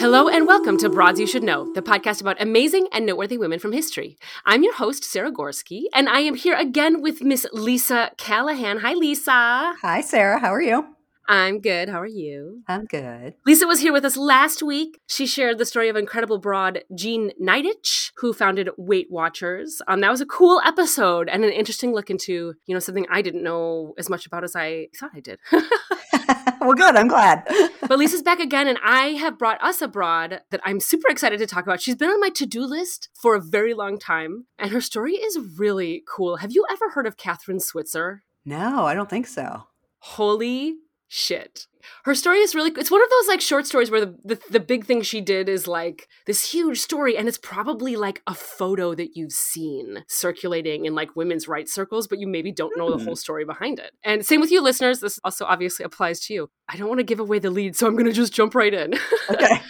Hello and welcome to Broads You Should Know, the podcast about amazing and noteworthy women from history. I'm your host, Sara Gorsky, and I am here again with Miss Lisa Callahan. Hi, Lisa. Hi, Sara. How are you? I'm good. How are you? I'm good. Lisa was here with us last week. She shared the story of incredible broad Jean Nidetch, who founded Weight Watchers. Um, that was a cool episode and an interesting look into, you know, something I didn't know as much about as I thought I did. well, good. I'm glad. but Lisa's back again, and I have brought us abroad that I'm super excited to talk about. She's been on my to do list for a very long time, and her story is really cool. Have you ever heard of Kathrine Switzer? No, I don't think so. Holy shit. Her story is really it's one of those like short stories where the, the, the big thing she did is like this huge story and it's probably like a photo that you've seen circulating in like women's rights circles but you maybe don't know the whole hmm. story behind it. And same with you listeners, this also obviously applies to you. I don't want to give away the lead so I'm going to just jump right in. Okay.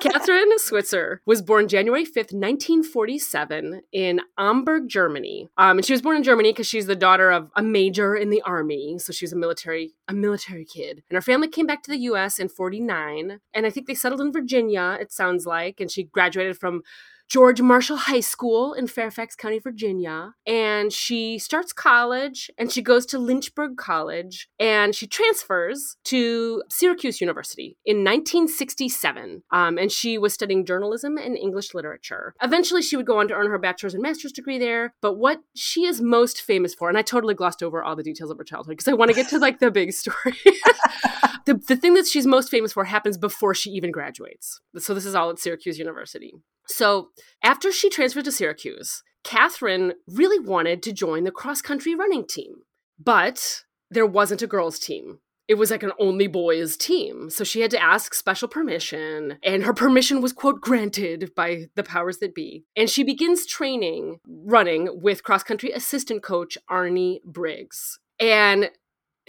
Kathrine Switzer was born January 5th, 1947 in Hamburg, Germany. Um, and she was born in Germany because she's the daughter of a major in the army. So she was a military, a military kid. And her family came back to the US in 49. And I think they settled in Virginia, it sounds like. And she graduated from George Marshall High School in Fairfax County, Virginia. And she starts college and she goes to Lynchburg College and she transfers to Syracuse University in 1967. Um, and she was studying journalism and English literature. Eventually, she would go on to earn her bachelor's and master's degree there. But what she is most famous for, and I totally glossed over all the details of her childhood because I want to get to like the big story. the, the thing that she's most famous for happens before she even graduates. So this is all at Syracuse University. So after she transferred to Syracuse, Kathrine really wanted to join the cross country running team, but there wasn't a girls' team. It was like an only boys team. So she had to ask special permission, and her permission was, quote, granted by the powers that be. And she begins training running with cross country assistant coach Arnie Briggs. And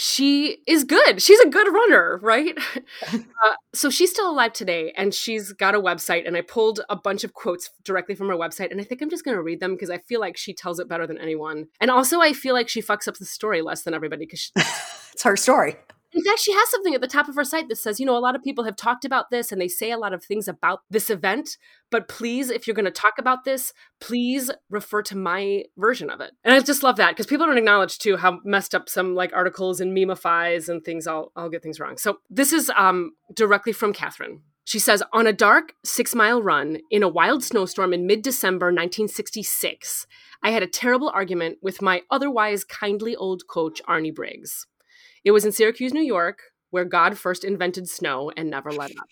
she is good. She's a good runner, right? uh, so she's still alive today and she's got a website. And I pulled a bunch of quotes directly from her website. And I think I'm just going to read them because I feel like she tells it better than anyone. And also, I feel like she fucks up the story less than everybody because it's her story. In fact, she has something at the top of her site that says, you know, a lot of people have talked about this and they say a lot of things about this event, but please, if you're going to talk about this, please refer to my version of it. And I just love that because people don't acknowledge too how messed up some like articles and memifies and things. I'll I'll get things wrong. So this is um directly from Kathrine. She says, on a dark six mile run in a wild snowstorm in mid December 1966, I had a terrible argument with my otherwise kindly old coach, Arnie Briggs. It was in Syracuse, New York, where God first invented snow and never let up.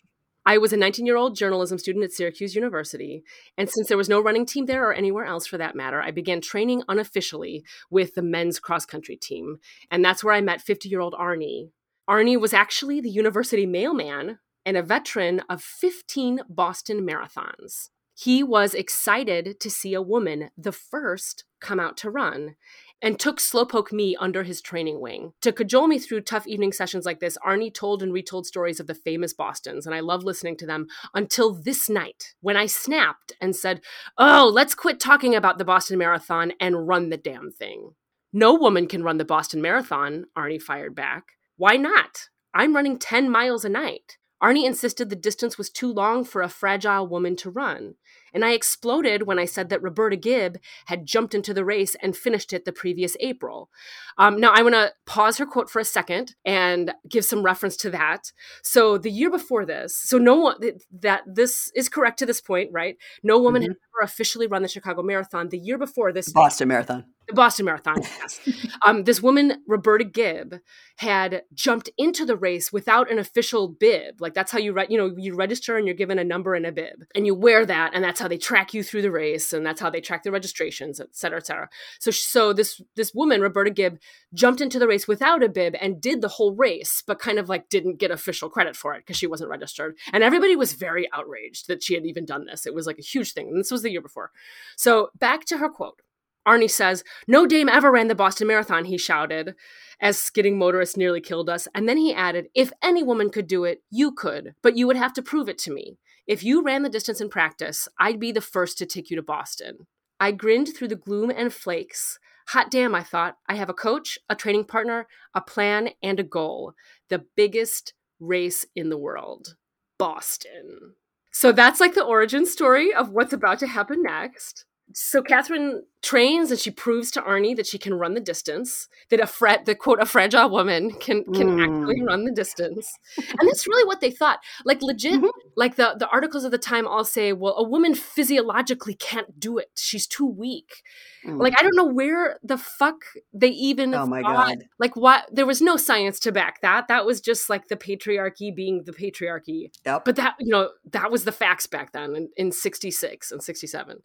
I was a 19 year old journalism student at Syracuse University, and since there was no running team there or anywhere else for that matter, I began training unofficially with the men's cross country team. And that's where I met 50 year old Arnie. Arnie was actually the university mailman and a veteran of 15 Boston marathons. He was excited to see a woman, the first, come out to run and took Slowpoke me under his training wing. To cajole me through tough evening sessions like this, Arnie told and retold stories of the famous Bostons, and I love listening to them until this night when I snapped and said, Oh, let's quit talking about the Boston Marathon and run the damn thing. No woman can run the Boston Marathon, Arnie fired back. Why not? I'm running 10 miles a night. Arnie insisted the distance was too long for a fragile woman to run. And I exploded when I said that Roberta Gibb had jumped into the race and finished it the previous April. Um, now, I want to pause her quote for a second and give some reference to that. So, the year before this, so no one, that this is correct to this point, right? No woman mm-hmm. had ever officially run the Chicago Marathon. The year before this, Boston Marathon. The Boston Marathon, yes. um, this woman, Roberta Gibb, had jumped into the race without an official bib. Like that's how you, re- you know, you register and you're given a number and a bib, and you wear that, and that's how they track you through the race, and that's how they track the registrations, et cetera, et cetera. So, so this this woman, Roberta Gibb, jumped into the race without a bib and did the whole race, but kind of like didn't get official credit for it because she wasn't registered, and everybody was very outraged that she had even done this. It was like a huge thing, and this was the year before. So back to her quote. Arnie says, No dame ever ran the Boston Marathon, he shouted, as skidding motorists nearly killed us. And then he added, If any woman could do it, you could, but you would have to prove it to me. If you ran the distance in practice, I'd be the first to take you to Boston. I grinned through the gloom and flakes. Hot damn, I thought. I have a coach, a training partner, a plan, and a goal. The biggest race in the world Boston. So that's like the origin story of what's about to happen next. So Kathrine trains and she proves to Arnie that she can run the distance, that a fret the quote a fragile woman can can Mm. actually run the distance. And that's really what they thought. Like legit, Mhm. Like the the articles of the time all say, well, a woman physiologically can't do it. She's too weak. Mm. Like I don't know where the fuck they even Oh my thought. God. Like what there was no science to back that. That was just like the patriarchy being the patriarchy. Yep. But that, you know, that was the facts back then in, in 66 and 67.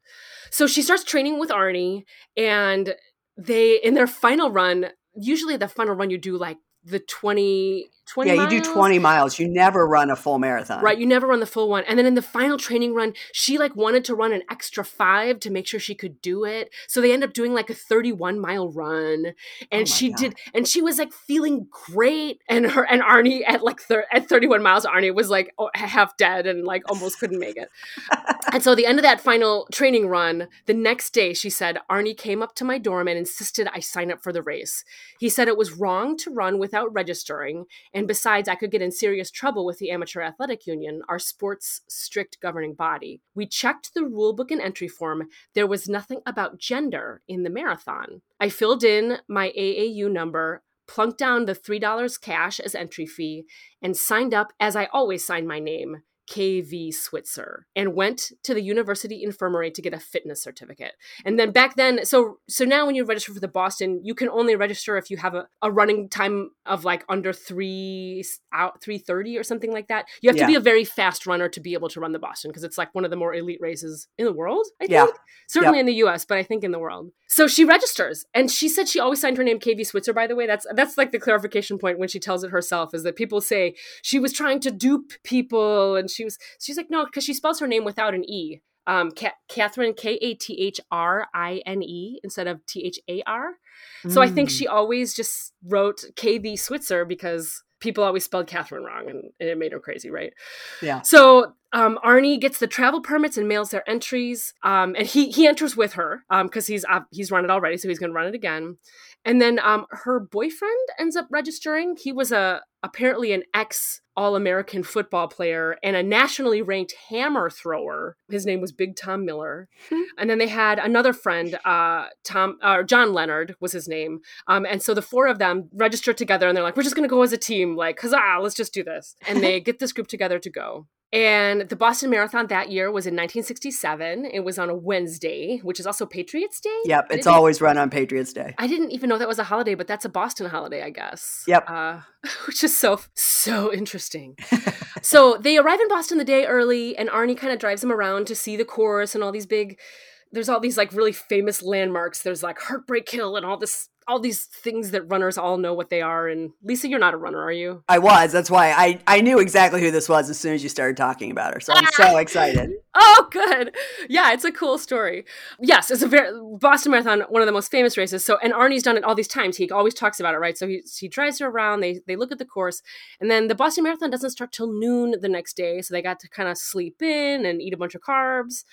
So she starts training with Arnie and they in their final run, usually the final run you do like the 20 20 yeah, you do 20 miles. You never run a full marathon. Right, you never run the full one. And then in the final training run, she like wanted to run an extra 5 to make sure she could do it. So they end up doing like a 31 mile run oh and my she God. did and she was like feeling great and her and Arnie at like thir- at 31 miles Arnie was like oh, half dead and like almost couldn't make it. and so at the end of that final training run, the next day she said Arnie came up to my dorm and insisted I sign up for the race. He said it was wrong to run without registering and besides, I could get in serious trouble with the Amateur Athletic Union, our sport's strict governing body. We checked the rulebook and entry form. There was nothing about gender in the marathon. I filled in my AAU number, plunked down the $3 cash as entry fee, and signed up as I always sign my name. KV Switzer and went to the university infirmary to get a fitness certificate. And then back then, so so now when you register for the Boston, you can only register if you have a, a running time of like under three out three thirty or something like that. You have to be a very fast runner to be able to run the Boston because it's like one of the more elite races in the world. I Yeah. think certainly in the U.S., but I think in the world. So she registers, and she said she always signed her name KV Switzer. By the way, that's that's like the clarification point when she tells it herself is that people say she was trying to dupe people, and she was she's like no because she spells her name without an e. Um, Ca- Kathrine K A T H R I N E instead of T H A R. So I think Mm. she always just wrote KV Switzer because people always spelled Kathrine wrong, and, and it made her crazy, right? Yeah. So um, Arnie gets the travel permits and mails their entries, um, and he he enters with her because he's uh, he's run it already, so he's going to run it again. And then um, her boyfriend ends up registering. He was a apparently an ex All American football player and a nationally ranked hammer thrower. His name was Big Tom Miller. and then they had another friend, uh, Tom or John Leonard was his name. Um, and so the four of them registered together, and they're like, "We're just going to go as a team, like, huzzah, let's just do this." And they get this group together to go. And the Boston Marathon that year was in 1967. It was on a Wednesday, which is also Patriots Day. Yep, it's always run on Patriots Day. I didn't even know that was a holiday, but that's a Boston holiday, I guess. Yep. Uh, which is so so interesting. so they arrive in Boston the day early, and Arnie kind of drives them around to see the course and all these big. There's all these like really famous landmarks. There's like Heartbreak Hill and all this, all these things that runners all know what they are. And Lisa, you're not a runner, are you? I was. That's why I, I knew exactly who this was as soon as you started talking about her. So I'm so excited. Oh, good. Yeah, it's a cool story. Yes, it's a very Boston Marathon, one of the most famous races. So, and Arnie's done it all these times. He always talks about it, right? So he he drives her around. They they look at the course, and then the Boston Marathon doesn't start till noon the next day. So they got to kind of sleep in and eat a bunch of carbs.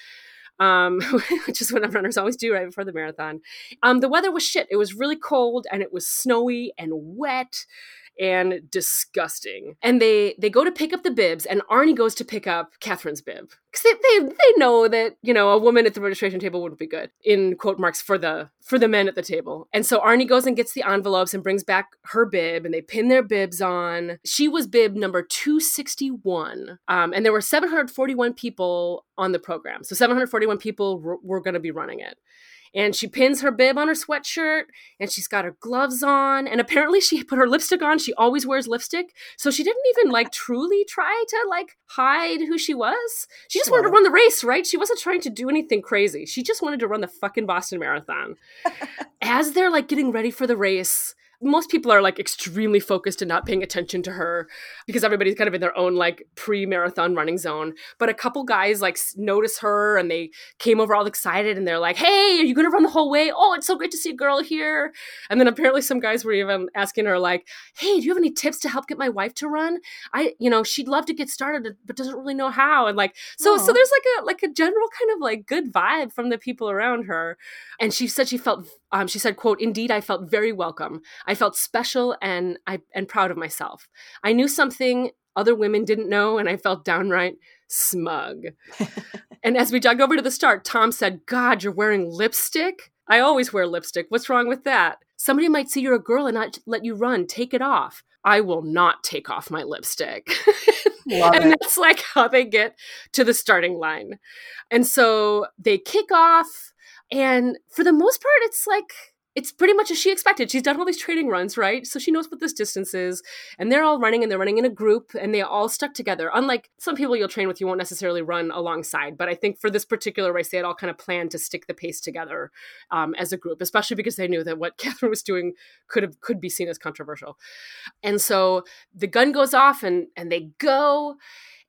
Um, which is what runners always do right before the marathon. Um, the weather was shit. It was really cold and it was snowy and wet and disgusting. And they they go to pick up the bibs, and Arnie goes to pick up Kathrine's bib because they, they they know that you know a woman at the registration table wouldn't be good in quote marks for the for the men at the table. And so Arnie goes and gets the envelopes and brings back her bib, and they pin their bibs on. She was bib number two sixty one, um, and there were seven hundred forty one people on the program. So seven hundred forty one people were, were going to be running it and she pins her bib on her sweatshirt and she's got her gloves on and apparently she put her lipstick on. She always wears lipstick. So she didn't even like truly try to like hide who she was. She just wanted to run the race right? She wasn't trying to do anything crazy. She just wanted to run the fucking boston marathon. As they're like getting ready for the race most people are like extremely focused and not paying attention to her because everybody's kind of in their own like pre-marathon running zone. But a couple guys like notice her and they came over all excited and they're like hey are you gonna run the whole way? Oh it's so great to see a girl here. And then apparently some guys were even asking her like hey do you have any tips to help get my wife to run? I you know she'd love to get started but doesn't really know how. And like so Aww. so there's like a like a general kind of like good vibe from the people around her. And she said she felt um, she said quote indeed i felt very welcome. I felt special and i and proud of myself. I knew something other women didn't know and i felt downright smug. And as we jogged over to the start tom said god you're wearing lipstick? I always wear lipstick. What's wrong with that? Somebody might see you're a girl and not let you run. Take it off. I will not take off my lipstick. And it. that's like how they get to the starting line. And so they kick off and for the most part, it's like it's pretty much as she expected. She's done all these training runs, right? So she knows what this distance is. And they're all running and they're running in a group and they all stuck together. Unlike some people you'll train with, you won't necessarily run alongside. But I think for this particular race, they had all kind of planned to stick the pace together um, as a group, especially because they knew that what Kathrine was doing could have could be seen as controversial. And so the gun goes off and and they go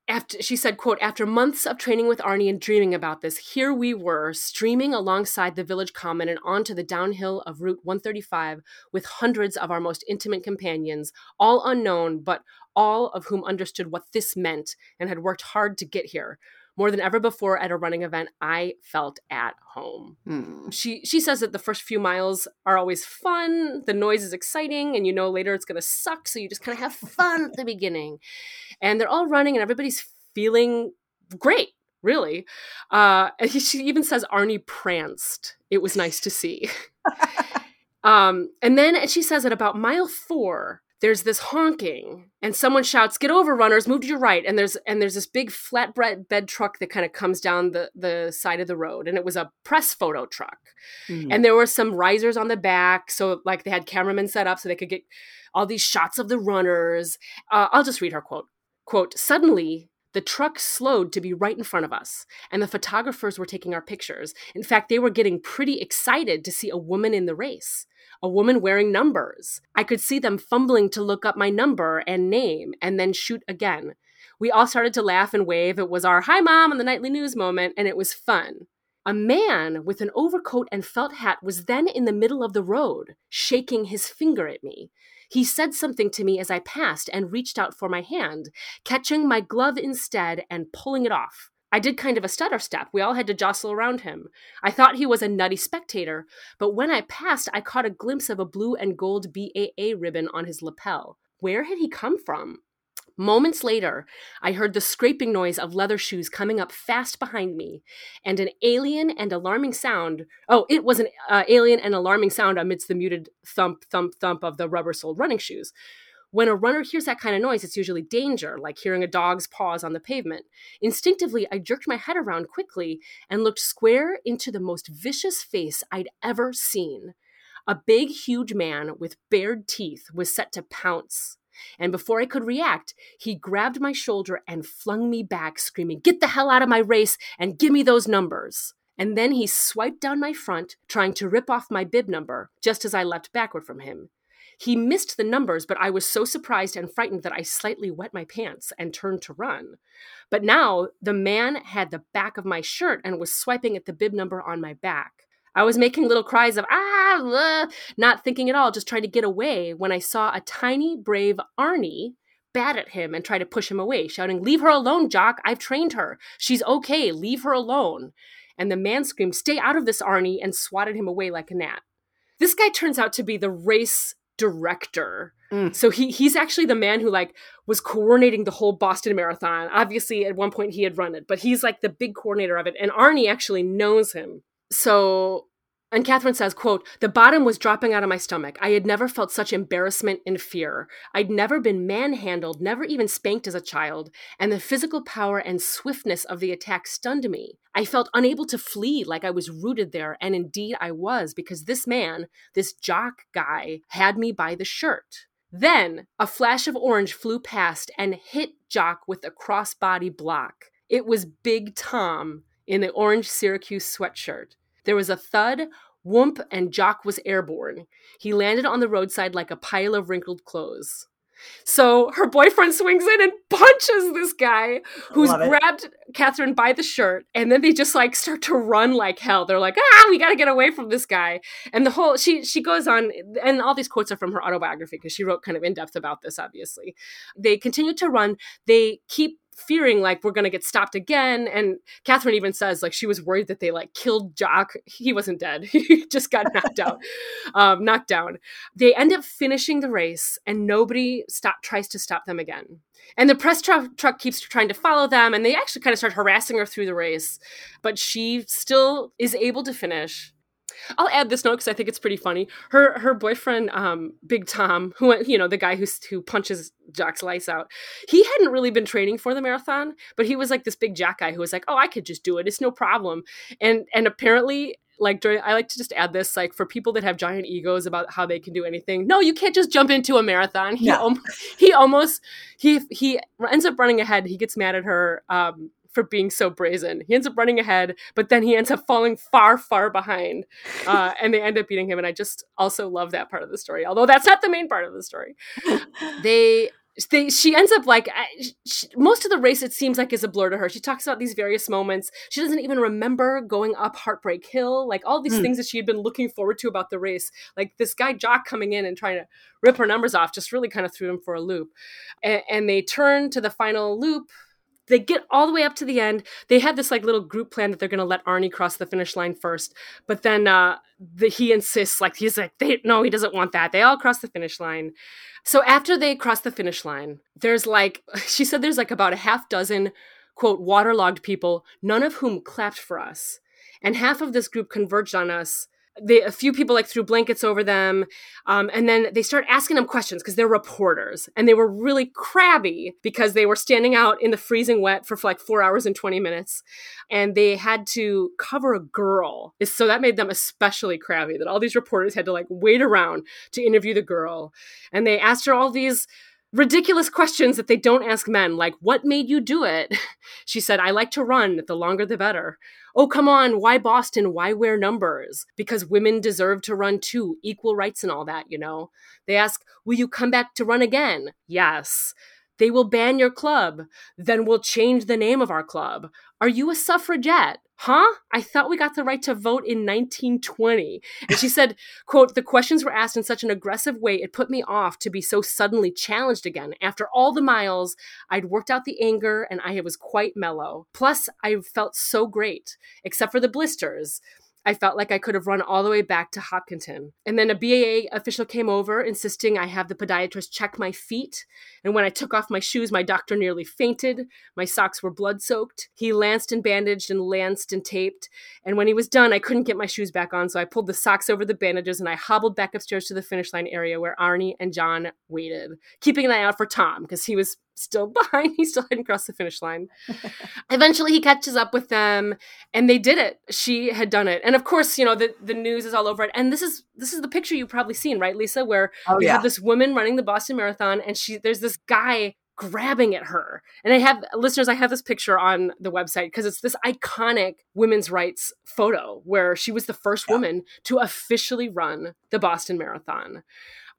after she said quote after months of training with arnie and dreaming about this here we were streaming alongside the village common and onto the downhill of route 135 with hundreds of our most intimate companions all unknown but all of whom understood what this meant and had worked hard to get here more than ever before at a running event, I felt at home. Hmm. She she says that the first few miles are always fun, the noise is exciting, and you know later it's gonna suck, so you just kind of have fun at the beginning. And they're all running, and everybody's feeling great, really. Uh, she even says Arnie pranced. It was nice to see. um, and then she says at about mile four, there's this honking and someone shouts get over runners move to your right. And there's and there's this big flatbed bed truck that kind of comes down the the side of the road. And it was a press photo truck. Mm-hmm. and there were some risers on the back so like they had cameramen set up so they could get all these shots of the runners. Uh, i'll just read her quote. Quote suddenly the truck slowed to be right in front of us, and the photographers were taking our pictures. In fact, they were getting pretty excited to see a woman in the race a woman wearing numbers. I could see them fumbling to look up my number and name and then shoot again. We all started to laugh and wave. It was our hi mom on the nightly news moment, and it was fun. A man with an overcoat and felt hat was then in the middle of the road, shaking his finger at me. He said something to me as I passed and reached out for my hand, catching my glove instead and pulling it off. I did kind of a stutter step. We all had to jostle around him. I thought he was a nutty spectator, but when I passed, I caught a glimpse of a blue and gold BAA ribbon on his lapel. Where had he come from? Moments later, I heard the scraping noise of leather shoes coming up fast behind me, and an alien and alarming sound. Oh, it was an uh, alien and alarming sound amidst the muted thump, thump, thump of the rubber soled running shoes. When a runner hears that kind of noise, it's usually danger, like hearing a dog's paws on the pavement. Instinctively, I jerked my head around quickly and looked square into the most vicious face I'd ever seen. A big, huge man with bared teeth was set to pounce. And before I could react, he grabbed my shoulder and flung me back, screaming, Get the hell out of my race and give me those numbers. And then he swiped down my front, trying to rip off my bib number, just as I leapt backward from him. He missed the numbers, but I was so surprised and frightened that I slightly wet my pants and turned to run. But now the man had the back of my shirt and was swiping at the bib number on my back. I was making little cries of ah, not thinking at all, just trying to get away when I saw a tiny, brave Arnie bat at him and try to push him away, shouting, Leave her alone, Jock. I've trained her. She's okay. Leave her alone. And the man screamed, Stay out of this, Arnie, and swatted him away like a gnat. This guy turns out to be the race director. Mm. So he he's actually the man who like was coordinating the whole Boston Marathon. Obviously, at one point he had run it, but he's like the big coordinator of it. And Arnie actually knows him. So and Kathrine says, quote, the bottom was dropping out of my stomach. I had never felt such embarrassment and fear. I'd never been manhandled, never even spanked as a child, and the physical power and swiftness of the attack stunned me. I felt unable to flee like I was rooted there, and indeed I was, because this man, this jock guy, had me by the shirt. Then a flash of orange flew past and hit Jock with a crossbody block. It was Big Tom in the orange Syracuse sweatshirt. There was a thud, Whoomp and Jock was airborne. He landed on the roadside like a pile of wrinkled clothes. So her boyfriend swings in and punches this guy who's grabbed Kathrine by the shirt, and then they just like start to run like hell. They're like, ah, we gotta get away from this guy. And the whole she she goes on, and all these quotes are from her autobiography because she wrote kind of in depth about this. Obviously, they continue to run. They keep fearing like we're gonna get stopped again. And kathrine even says like she was worried that they like killed jock. He wasn't dead. He just got knocked out um, knocked down. They end up finishing the race and nobody stop tries to stop them again. And the press truck keeps trying to follow them and they actually kind of start harassing her through the race. But she still is able to finish I'll add this note because I think it's pretty funny. Her her boyfriend, um, Big Tom, who you know the guy who who punches Jock's lights out, he hadn't really been training for the marathon, but he was like this big Jack guy who was like, "Oh, I could just do it. It's no problem." And and apparently, like during, I like to just add this, like for people that have giant egos about how they can do anything. No, you can't just jump into a marathon. He No. al- he almost he he ends up running ahead. He gets mad at her. Um, for being so brazen. He ends up running ahead, but then he ends up falling far, far behind. Uh, and they end up beating him. And I just also love that part of the story, although that's not the main part of the story. they. They, she ends up like I- sh most of the race it seems like is a blur to her she talks about these various moments she doesn't even remember going up heartbreak hill like all these Hmm. things that she had been looking forward to about the race like this guy jock coming in and trying to rip her numbers off just really kind of threw him for a loop and, and they turn to the final loop they get all the way up to the end. They had this like little group plan that they're going to let Arnie cross the finish line first, but then uh, the, he insists, like he's like, they, no, he doesn't want that. They all cross the finish line. So after they cross the finish line, there's like she said, there's like about a half dozen quote waterlogged people, none of whom clapped for us, and half of this group converged on us. They, a few people like threw blankets over them, um, and then they start asking them questions because they're reporters, and they were really crabby because they were standing out in the freezing wet for like four hours and twenty minutes, and they had to cover a girl. So that made them especially crabby. That all these reporters had to like wait around to interview the girl, and they asked her all these ridiculous questions that they don't ask men, like, What made you do it? She said, I like to run, the longer the better. Oh, come on, why Boston? Why wear numbers? Because women deserve to run too, equal rights and all that, you know? They ask, Will you come back to run again? Yes. They will ban your club. Then we'll change the name of our club. Are you a suffragette? Huh? I thought we got the right to vote in 1920. And she said, quote, the questions were asked in such an aggressive way, it put me off to be so suddenly challenged again. After all the miles, I'd worked out the anger and I was quite mellow. Plus, I felt so great, except for the blisters. I felt like I could have run all the way back to Hopkinton. And then a BAA official came over, insisting I have the podiatrist check my feet. And when I took off my shoes, my doctor nearly fainted. My socks were blood soaked. He lanced and bandaged and lanced and taped. And when he was done, I couldn't get my shoes back on, so I pulled the socks over the bandages and I hobbled back upstairs to the finish line area where Arnie and John waited, keeping an eye out for Tom because he was still behind. He still hadn't crossed the finish line. Eventually, he catches up with them, and they did it. She had done it, and of course, you know the the news is all over it. And this is this is the picture you've probably seen, right, Lisa? Where Oh you yeah. have this woman running the Boston Marathon, and she there's this guy grabbing at her. And I have listeners, I have this picture on the website because it's this iconic women's rights photo where she was the first Yeah. woman to officially run the Boston Marathon.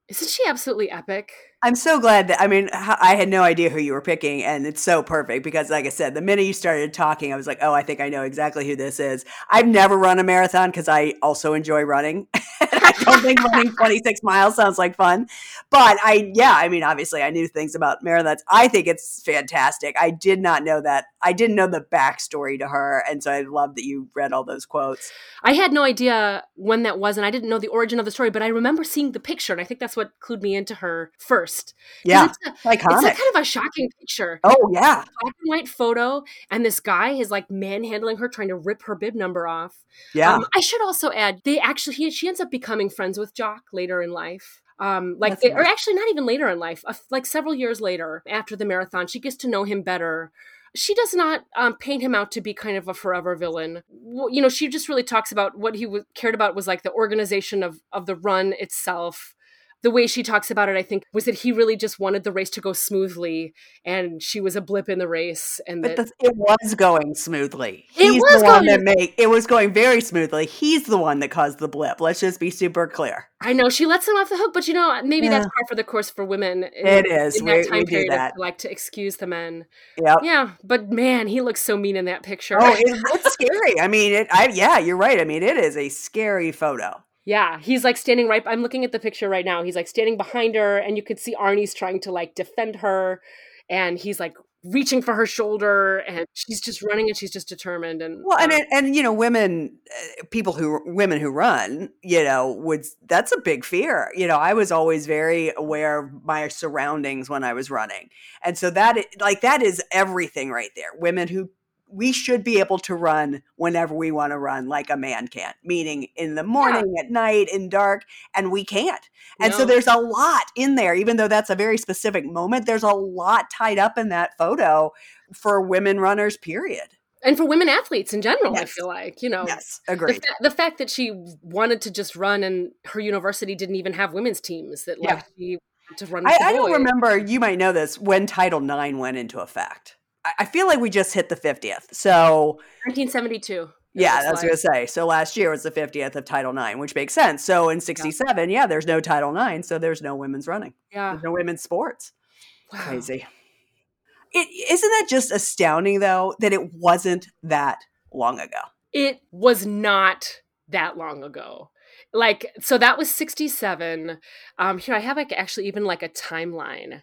Isn't she absolutely epic? I'm so glad that I mean I had no idea who you were picking, and it's so perfect because, like I said, the minute you started talking, I was like, "Oh, I think I know exactly who this is." I've never run a marathon because I also enjoy running. I don't think running 26 miles sounds like fun, but I, yeah, I mean, obviously, I knew things about marathons. I think it's fantastic. I did not know that. I didn't know the backstory to her, and so I love that you read all those quotes. I had no idea when that was, and I didn't know the origin of the story, but I remember seeing the picture, and I think that's what clued me into her first. Yeah, It's, a, it's a kind of a shocking picture. oh yeah, black and white photo, and this guy is like manhandling her, trying to rip her bib number off. yeah. Um, I should also add, they actually he, she ends up becoming friends with Jock later in life. Um, like, That's they, or actually, not even later in life. Uh, like several years later, after the marathon, she gets to know him better. She does not um, paint him out to be kind of a forever villain. Well, you know, she just really talks about what he w- cared about was like the organization of of the run itself, the way she talks about it, I think, was that he really just wanted the race to go smoothly, and she was a blip in the race. And But that, the, it was going smoothly. It He's was the one going- that made it was going very smoothly. He's the one that caused the blip. Let's just be super clear. I know she lets him off the hook, but you know, maybe that's Yeah. par for the course for women. In, It is. in We- time we do period, of, that. like to excuse the men. Yeah. Yeah, but man, he looks so mean in that picture. Oh, it, it's scary. I mean, it. I yeah, you're right. I mean, it is a scary photo. Yeah, he's like standing right. I'm looking at the picture right now. He's like standing behind her, and you could see Arnie's trying to like defend her, and he's like reaching for her shoulder, and she's just running, and she's just determined. And Well, and uh, it, and you know, women, uh, people who women who run, you know, would that's a big fear. You know, I was always very aware of my surroundings when I was running, and so that like that is everything right there. Women who we should be able to run whenever we want to run, like a man can, meaning in the morning, at night, in dark, and we can't. And so there's a lot in there, even though that's a very specific moment. There's a lot tied up in that photo for women runners. Period. and for women athletes in general, I feel like you know. Yes, The, agreed. fa- the fact that she wanted to just run and her university didn't even have women's teams that like Yeah. she wanted to run I, I don't remember. You might know this when Title IX went into effect. I, I feel like we just hit the fiftieth. So 1972 it yeah, looks that's like. gonna say. So last year was the fiftieth of Title IX, which makes sense. So in '67, yeah, there's no Title IX, so there's no women's running, yeah there's no women's sports. wow. Crazy. It isn't that just astounding though that it wasn't that long ago. it was not that long ago like so that was 67 um here i have like actually even like a timeline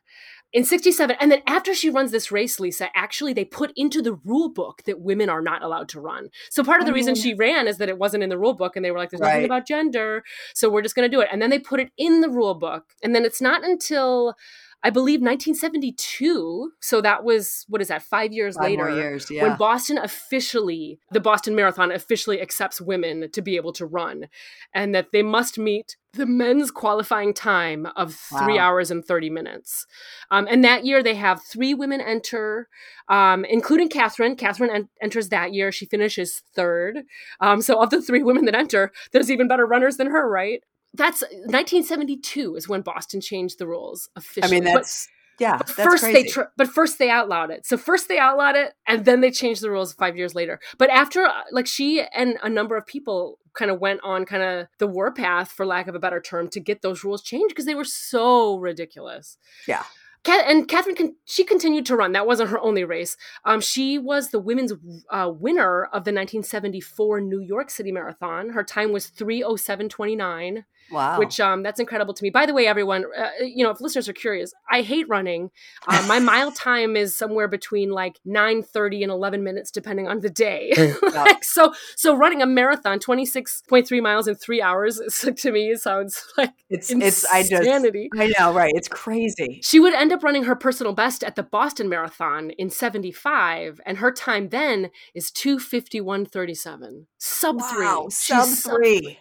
in 67 and then after she runs this race lisa actually they put into the rule book that women are not allowed to run. So part of the I reason mean- she oh. ran is that it wasn't in the rule book and they were like there's nothing about gender so we're just going to do it. And then they put it in the rule book and then it's not until i believe 1972 so that was what is that five years Five later years, yeah. when Boston officially, the Boston Marathon officially accepts women to be able to run, and that they must meet the men's qualifying time of three Wow. hours and 30 minutes. Um, and that year they have three women enter, um, including Kathrine. Kathrine en- enters that year. She finishes third. Um, so, of the three women that enter, there's even better runners than her, right? That's 1972 is when Boston changed the rules officially. I mean, But- that's yeah. but That's first crazy. they tr- but first they outlawed it so first they outlawed it and then they changed the rules five years later but after uh, like she and a number of people kind of went on kind of the warpath for lack of a better term to get those rules changed because they were so ridiculous Yeah. And Kathrine, she continued to run. That wasn't her only race. Um, she was the women's uh, winner of the 1974 New York City Marathon. Her time was 307.29 wow. which um that's incredible to me by the way everyone uh, you know if listeners are curious i hate running uh, my mile time is somewhere between like 9.30 and 11 minutes depending on the day like so so running a marathon 26.3 miles in three hours is, to me sounds like it's it's I just insanity. I know right. It's crazy. she would end up running her personal best at the Boston Marathon in 75, and her time then is 251.37. Sub Wow, three. She's sub three.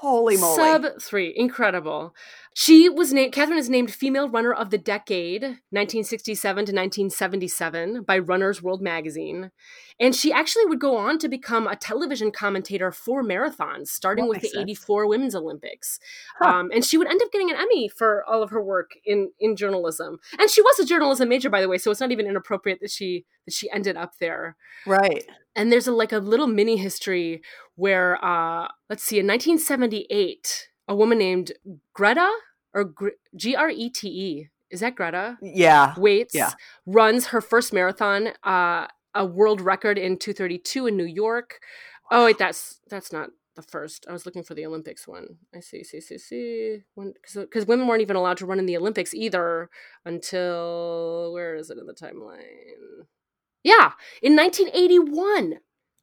Holy moly! Sub three, incredible. She was named. Kathrine is named Female Runner of the Decade, 1967 to 1977, by Runner's World Magazine, and she actually would go on to become a television commentator for marathons, starting That with the sense. '84 Women's Olympics. Huh. Um, and she would end up getting an Emmy for all of her work in in journalism. And she was a journalism major, by the way, so it's not even inappropriate that she that she ended up there right. and there's a like a little mini history where uh let's see in 1978 a woman named greta or g-r-e-t-e is that greta? Yeah. Waitz Yeah. runs her first marathon uh a world record in 232 in new york. Oh wait that's that's not the first. I was looking for the olympics one. I see see see see. Because women weren't even allowed to run in the olympics either until where is it in the timeline? Yeah, in 1981,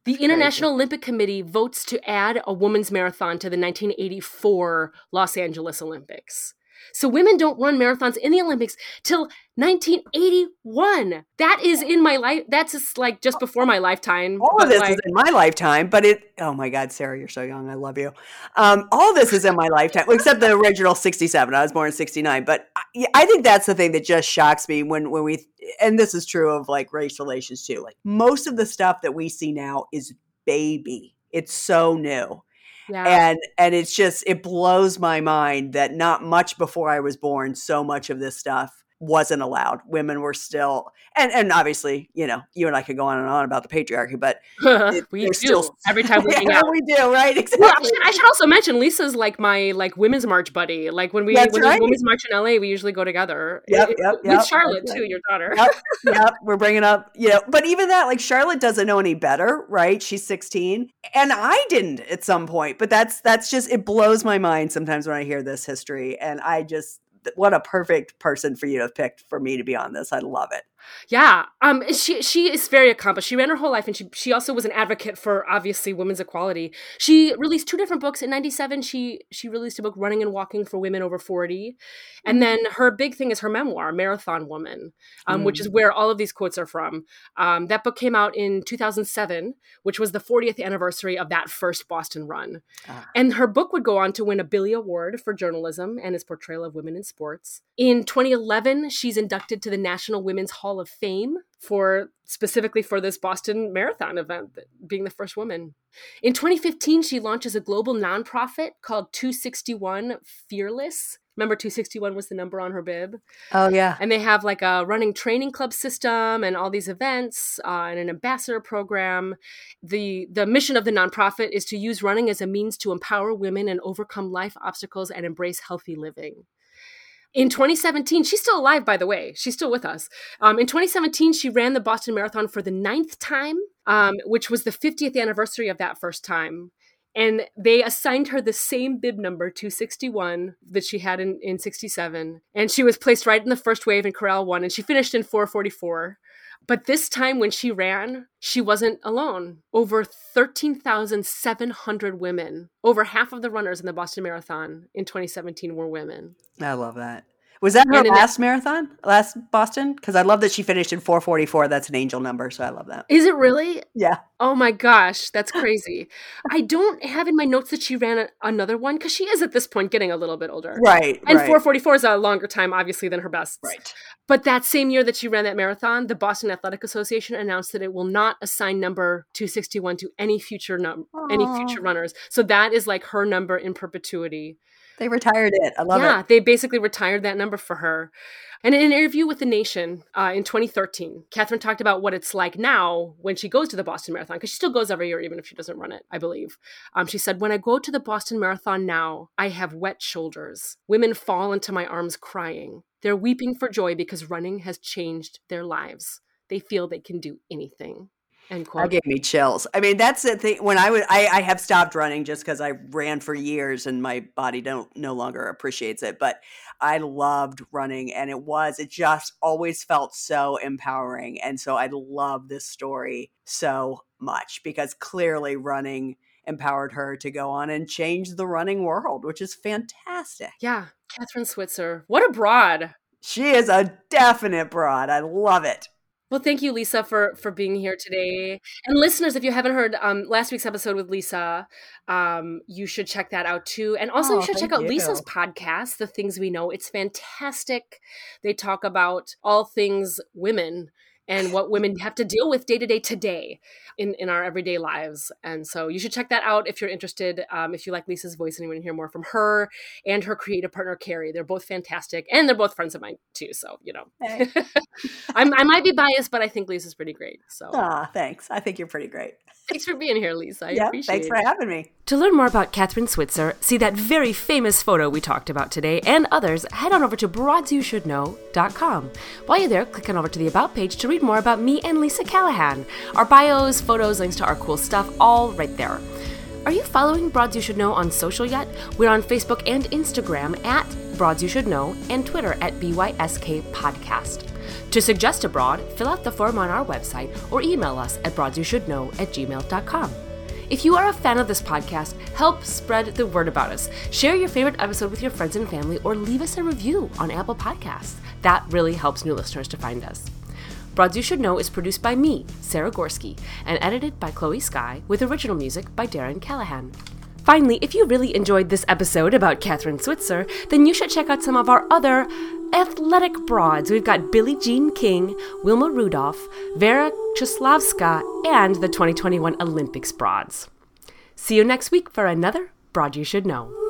the International Olympic Committee votes to add a women's marathon to the 1984 Los Angeles Olympics. So women don't run marathons in the Olympics till 1981. That is in my life. That's just like just before my lifetime. All of this like- is in my lifetime, but it. Oh my God, Sara, you're so young. I love you. Um, all this is in my lifetime, except the original '67. I was born in '69, but I, I think that's the thing that just shocks me when when we. And this is true of like race relations too. Like most of the stuff that we see now is baby. It's so new. Yeah. And and it's just it blows my mind that not much before I was born, so much of this stuff wasn't allowed. Women were still, and and obviously, you know, you and I could go on and on about the patriarchy, but it- we do still- every time we hang yeah, out. we do, right? Exactly. Well, I should, I should also mention Lisa's like my like women's march buddy. Like when we That's when right. women's march in LA, we usually go together. Yep, It- yep, with yep. Charlotte too, your daughter. yep, yep. We're bringing up, you know, but even that, like Charlotte doesn't know any better, right? She's 16, and I didn't at some point. But that's that's just it blows my mind sometimes when I hear this history, and I just what a perfect person for you to have picked for me to be on this. I love it. Yeah, um, she she is very accomplished. She ran her whole life, and she she also was an advocate for obviously women's equality. She released two different books in '97. She she released a book, Running and Walking for Women Over 40, and then her big thing is her memoir, Marathon Woman, um, which is where all of these quotes are from. Um, that book came out in 2007, which was the 40th anniversary of that first Boston run. Ah. And her book would go on to win a Billie Award for journalism and its portrayal of women in sports. In 2011, she's inducted to the National Women's Hall of Fame for specifically for this Boston Marathon event, being the first woman. In 2015, she launches a global nonprofit called 261 Fearless. Remember, 261 was the number on her bib? Oh yeah, And they have like a running training club system and all these events uh, and an ambassador program. The the mission of the nonprofit is to use running as a means to empower women and overcome life obstacles and embrace healthy living. In 2017, she's still alive, by the way. She's still with us. Um, in 2017, she ran the Boston Marathon for the ninth time, um, which was the 50th anniversary of that first time. And they assigned her the same bib number, 261, that she had in, in 67. And she was placed right in the first wave in Corral 1, and she finished in 444. But this time when she ran, she wasn't alone. Over 13,700 women, over half of the runners in the Boston Marathon in 2017 were women. I love that. Was that her And in the- last marathon, last Boston? Because I love that she finished in 444. That's an angel number, so I love that. Is it really? Yeah. Oh my gosh, that's crazy. I don't have in my notes that she ran a, another one because she is at this point getting a little bit older. Right. And right. 444 is a longer time, obviously, than her best. Right. But that same year that she ran that marathon, the Boston Athletic Association announced that it will not assign number 261 to any future num- any future runners. So that is like her number in perpetuity. They retired it. I love yeah, it. Yeah, they basically retired that number for her. And in an interview with The Nation uh, in 2013, Kathrine talked about what it's like now when she goes to the Boston Marathon, because she still goes every year, even if she doesn't run it, I believe. Um, she said, When I go to the Boston Marathon now, I have wet shoulders. Women fall into my arms crying. They're weeping for joy because running has changed their lives. They feel they can do anything. End That gave me chills. I mean, that's the thing. When I was, I, I have stopped running just because I ran for years and my body don't no longer appreciates it. But I loved running, and it was, it just always felt so empowering. And so I love this story so much because clearly running empowered her to go on and change the running world, which is fantastic. yeah, Kathrine Switzer. What a broad. She is a definite broad. I love it. Well, thank you, Lisa, for for being here today. And listeners, if you haven't heard um, last week's episode with Lisa, um, you should check that out too. And also, Oh, you should check out Lisa's podcast, The Things We Know. It's fantastic. They talk about all things women and what women have to deal with day to day today in, in our everyday lives. And so you should check that out if you're interested. Um, if you like Lisa's voice and you want to hear more from her and her creative partner, Carrie. They're both fantastic. And they're both friends of mine too. So, you know, Hey. I'm, I might be biased, but I think Lisa's pretty great. So Ah, thanks. I think you're pretty great. Thanks for being here, Lisa. I yeah, appreciate thanks it. for having me. To learn more about Kathrine Switzer, see that very famous photo we talked about today and others, head on over to broadsyoushouldknow.com. While you're there, click on over to the About page to read more about me and Lisa Callahan. Our bios, photos, links to our cool stuff, all right there. Are you following Broads You Should Know on social yet? We're on Facebook and Instagram at Broads You Should Know and Twitter at BYSK Podcast. To suggest a broad, fill out the form on our website or email us at broadsyoushouldknow at gmail.com. If you are a fan of this podcast, help spread the word about us. Share your favorite episode with your friends and family or leave us a review on Apple Podcasts. That really helps new listeners to find us. Broads You Should Know is produced by me, Sara Gorsky, and edited by Chloe Skye, with original music by Darren Callahan. Finally, if you really enjoyed this episode about Kathrine Switzer, then you should check out some of our other athletic broads. We've got Billie Jean King, Wilma Rudolph, Vera Caslavska, and the 2021 Olympics broads. See you next week for another Broad You Should Know.